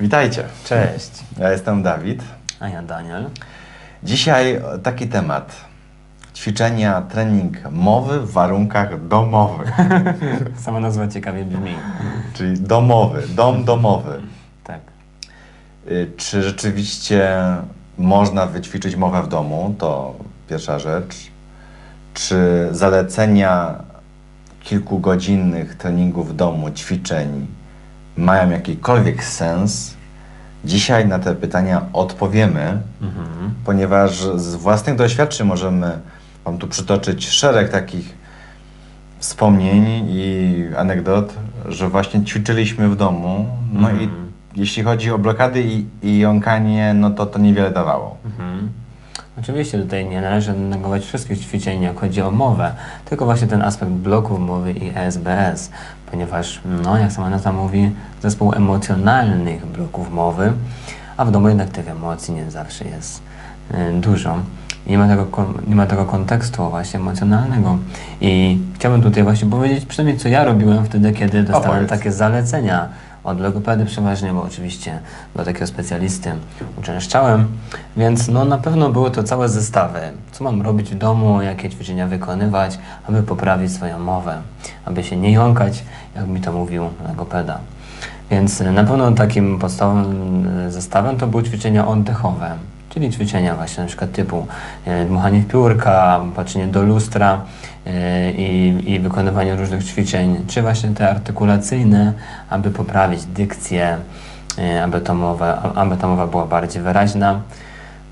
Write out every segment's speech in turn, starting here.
Witajcie. Cześć. Ja jestem Dawid. A ja Daniel. Dzisiaj taki temat. Ćwiczenia, trening mowy w warunkach domowych. Sama nazwa ciekawie brzmi. Czyli domowy, dom domowy. Tak. Y, Czy rzeczywiście można wyćwiczyć mowę w domu? To pierwsza rzecz. Czy zalecenia kilkugodzinnych treningów w domu, ćwiczeń mają jakikolwiek sens? Dzisiaj na te pytania odpowiemy, Mhm. ponieważ z własnych doświadczeń możemy Wam tu przytoczyć szereg takich wspomnień i anegdot, że właśnie ćwiczyliśmy w domu. No i Mhm. jeśli chodzi o blokady i, i jąkanie, no to to niewiele dawało. Mhm. Oczywiście tutaj nie należy negować wszystkich ćwiczeń, jak chodzi o mowę, tylko właśnie ten aspekt bloków mowy i SBS, ponieważ, no, jak sama nazwa mówi, zespół emocjonalnych bloków mowy, a w domu jednak tych emocji nie zawsze jest y, dużo. Nie ma, tego, nie ma tego kontekstu właśnie emocjonalnego. I chciałbym tutaj właśnie powiedzieć, przynajmniej co ja robiłem wtedy, kiedy dostałem Opowiedz. takie zalecenia od logopedy przeważnie, bo oczywiście do takiego specjalisty uczęszczałem, więc no na pewno były to całe zestawy. Co mam robić w domu, jakie ćwiczenia wykonywać, aby poprawić swoją mowę, aby się nie jąkać, jak mi to mówił logopeda. Więc e, na pewno takim podstawowym e, zestawem to były ćwiczenia oddechowe, czyli ćwiczenia właśnie na przykład typu e, dmuchanie w piórka, patrzenie do lustra i, i wykonywanie różnych ćwiczeń, czy właśnie te artykulacyjne, aby poprawić dykcję, e, aby, to mowa, aby ta mowa była bardziej wyraźna.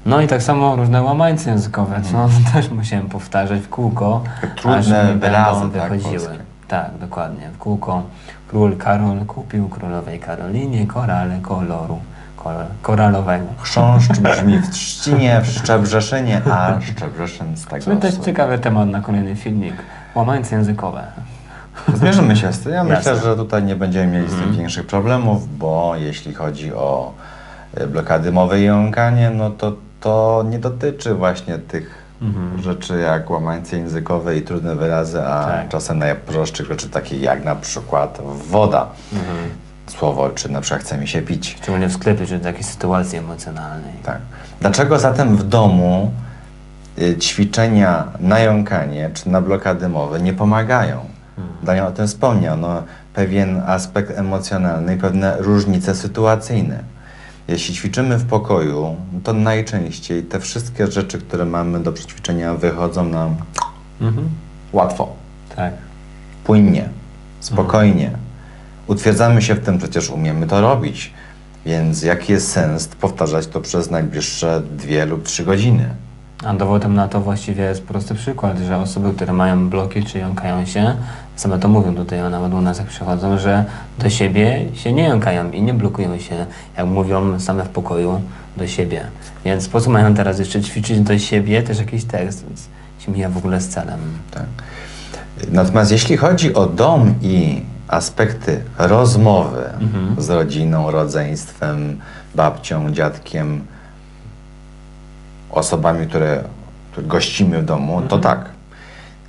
No i tak samo różne łamańce językowe, co też musiałem powtarzać w kółko, aż mi wyrazy, będą tak, wychodziły. polskie. Tak, dokładnie. W kółko król Karol kupił królowej Karolinie korale koloru kolor, koralowego. Chrząszcz brzmi w Trzcinie, w Szczebrzeszynie, a Szczebrzeszyn z tego... To też ciekawy temat na kolejny filmik. Łamańce językowe. Zmierzymy się z tym. Ja myślę, Jasne. że tutaj nie będziemy mieli z tym większych problemów, bo jeśli chodzi o e, blokady mowy i jąkanie, no to to nie dotyczy właśnie tych rzeczy jak łamańce językowe i trudne wyrazy, a Tak. czasem najprostszych rzeczy takich jak na przykład woda. Słowo, czy na przykład chce mi się pić. Szczególnie w sklepie, czy w takiej sytuacji emocjonalnej. Tak. Dlaczego zatem w domu y, ćwiczenia na jąkanie czy na blokady mowy nie pomagają? Daniel o tym wspomniał. No, pewien aspekt emocjonalny i pewne różnice sytuacyjne. Jeśli ćwiczymy w pokoju, to najczęściej te wszystkie rzeczy, które mamy do przećwiczenia, wychodzą nam Mhm. łatwo, Tak. płynnie, spokojnie. Utwierdzamy się w tym, przecież umiemy to robić. Więc jaki jest sens powtarzać to przez najbliższe dwie lub trzy godziny? A dowodem na to właściwie jest prosty przykład, że osoby, które mają bloki czy jąkają się, same to mówią tutaj, a nawet u nas jak przychodzą, że do siebie się nie jąkają i nie blokują się, jak mówią same w pokoju, do siebie. Więc po co mają teraz jeszcze ćwiczyć do siebie też jakiś tekst, więc się mija w ogóle z celem. Tak. Natomiast jeśli chodzi o dom i aspekty rozmowy z rodziną, rodzeństwem, babcią, dziadkiem, osobami, które, które gościmy w domu, to tak.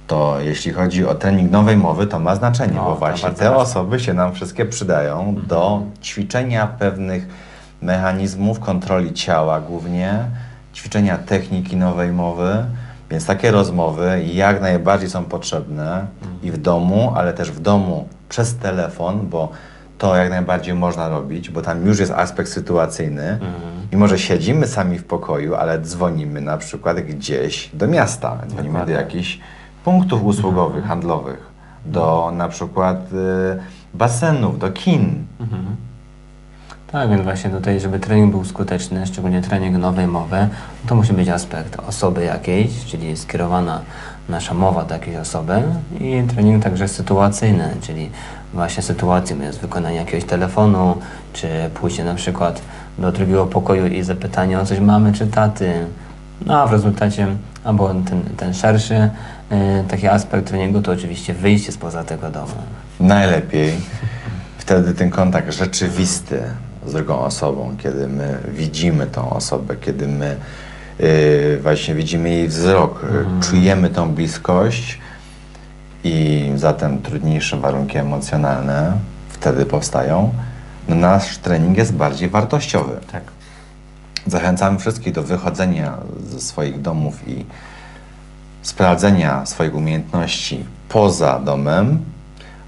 To jeśli chodzi o trening nowej mowy, to ma znaczenie, No, bo właśnie te ważne. osoby się nam wszystkie przydają do ćwiczenia pewnych mechanizmów kontroli ciała głównie, ćwiczenia techniki nowej mowy, więc takie rozmowy jak najbardziej są potrzebne i w domu, ale też w domu przez telefon, bo to jak najbardziej można robić, bo tam już jest aspekt sytuacyjny. Mimo, że siedzimy sami w pokoju, ale dzwonimy na przykład gdzieś do miasta, dzwonimy Dokładnie. do jakichś punktów usługowych, handlowych, do na przykład y, basenów, do kin. Tak, więc właśnie tutaj, żeby trening był skuteczny, szczególnie trening nowej mowy, to musi być aspekt osoby jakiejś, czyli skierowana nasza mowa do jakiejś osoby i trening także sytuacyjny, czyli właśnie sytuacją jest wykonanie jakiegoś telefonu, czy pójście na przykład do drugiego pokoju i zapytanie o coś mamy czy taty. No a w rezultacie, albo ten, ten szerszy y, taki aspekt treningu to oczywiście wyjście spoza tego domu. Najlepiej wtedy ten kontakt rzeczywisty z drugą osobą, kiedy my widzimy tą osobę, kiedy my y, właśnie widzimy jej wzrok, y, czujemy tą bliskość i zatem trudniejsze warunki emocjonalne wtedy powstają. no nasz trening jest bardziej wartościowy. Tak. Zachęcamy wszystkich do wychodzenia ze swoich domów i sprawdzenia swoich umiejętności poza domem.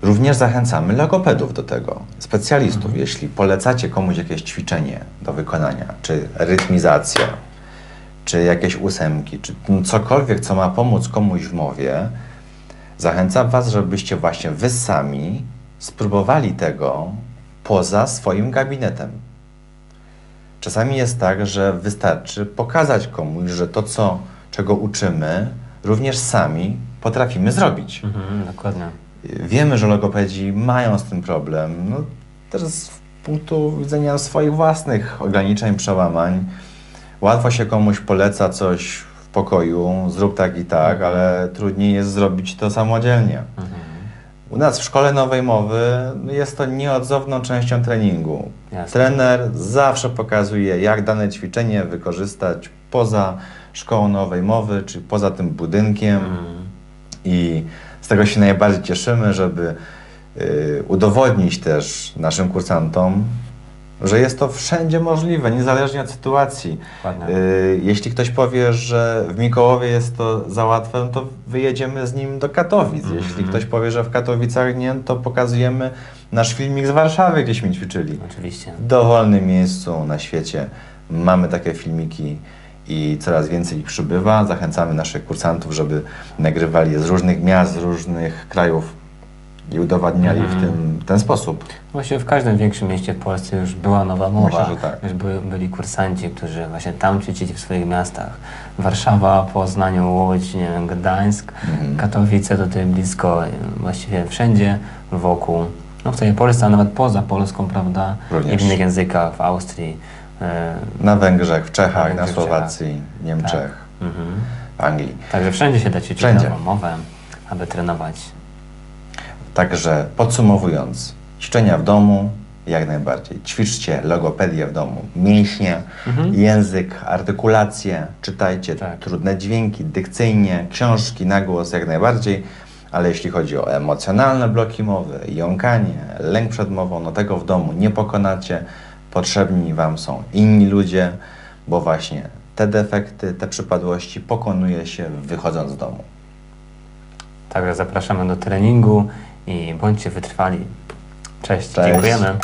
Również zachęcamy logopedów do tego, specjalistów. Jeśli polecacie komuś jakieś ćwiczenie do wykonania, czy rytmizacja, czy jakieś ósemki, czy cokolwiek, co ma pomóc komuś w mowie, zachęcam Was, żebyście właśnie Wy sami spróbowali tego poza swoim gabinetem. Czasami jest tak, że wystarczy pokazać komuś, że to, co, czego uczymy, również sami potrafimy zrobić. Mhm, dokładnie. Wiemy, że logopedzi mają z tym problem. No, też z punktu widzenia swoich własnych ograniczeń, przełamań. Łatwo się komuś poleca coś w pokoju, zrób tak i tak, ale trudniej jest zrobić to samodzielnie. Mhm. U nas w szkole nowej mowy jest to nieodzowną częścią treningu. Jasne. Trener zawsze pokazuje, jak dane ćwiczenie wykorzystać poza szkołą nowej mowy, czy poza tym budynkiem. Mhm. I z tego się najbardziej cieszymy, żeby y, udowodnić też naszym kursantom, że jest to wszędzie możliwe, niezależnie od sytuacji. Y, jeśli ktoś powie, że w Mikołowie jest to za łatwe, no to wyjedziemy z nim do Katowic. Mhm. Jeśli ktoś powie, że w Katowicach nie, to pokazujemy nasz filmik z Warszawy, gdzieśmy ćwiczyli. Oczywiście. W dowolnym miejscu na świecie mamy takie filmiki i coraz więcej ich przybywa. Zachęcamy naszych kursantów, żeby nagrywali je z różnych miast, z różnych krajów i udowadniali w tym ten sposób. Właściwie w każdym większym mieście w Polsce już była nowa mowa. Myślę, że tak. Już były, byli kursanci, którzy właśnie tam ćwiczyli w swoich miastach. Warszawa, Poznań, Łódź, nie wiem, Gdańsk, Mhm. Katowice tutaj blisko, właściwie wszędzie wokół. No w całej Polsce, a nawet poza Polską, prawda? Również. I w innych językach, w Austrii. Y, Na Węgrzech, w Czechach, Na na, Słowacji, Niemczech, mhm. w Anglii. Także wszędzie się da ćwiczyć Wszędzie. mowę, aby trenować. Także podsumowując, ćwiczenia w domu jak najbardziej. Ćwiczcie logopedię w domu, mięśnie, Mhm. język, artykulację, czytajcie Tak. trudne dźwięki, dykcyjnie, książki na głos jak najbardziej, ale jeśli chodzi o emocjonalne bloki mowy, jąkanie, lęk przed mową, no tego w domu nie pokonacie. Potrzebni Wam są inni ludzie, bo właśnie te defekty, te przypadłości pokonuje się wychodząc z domu. Także zapraszamy do treningu i bądźcie wytrwali. Cześć. Cześć. dziękujemy.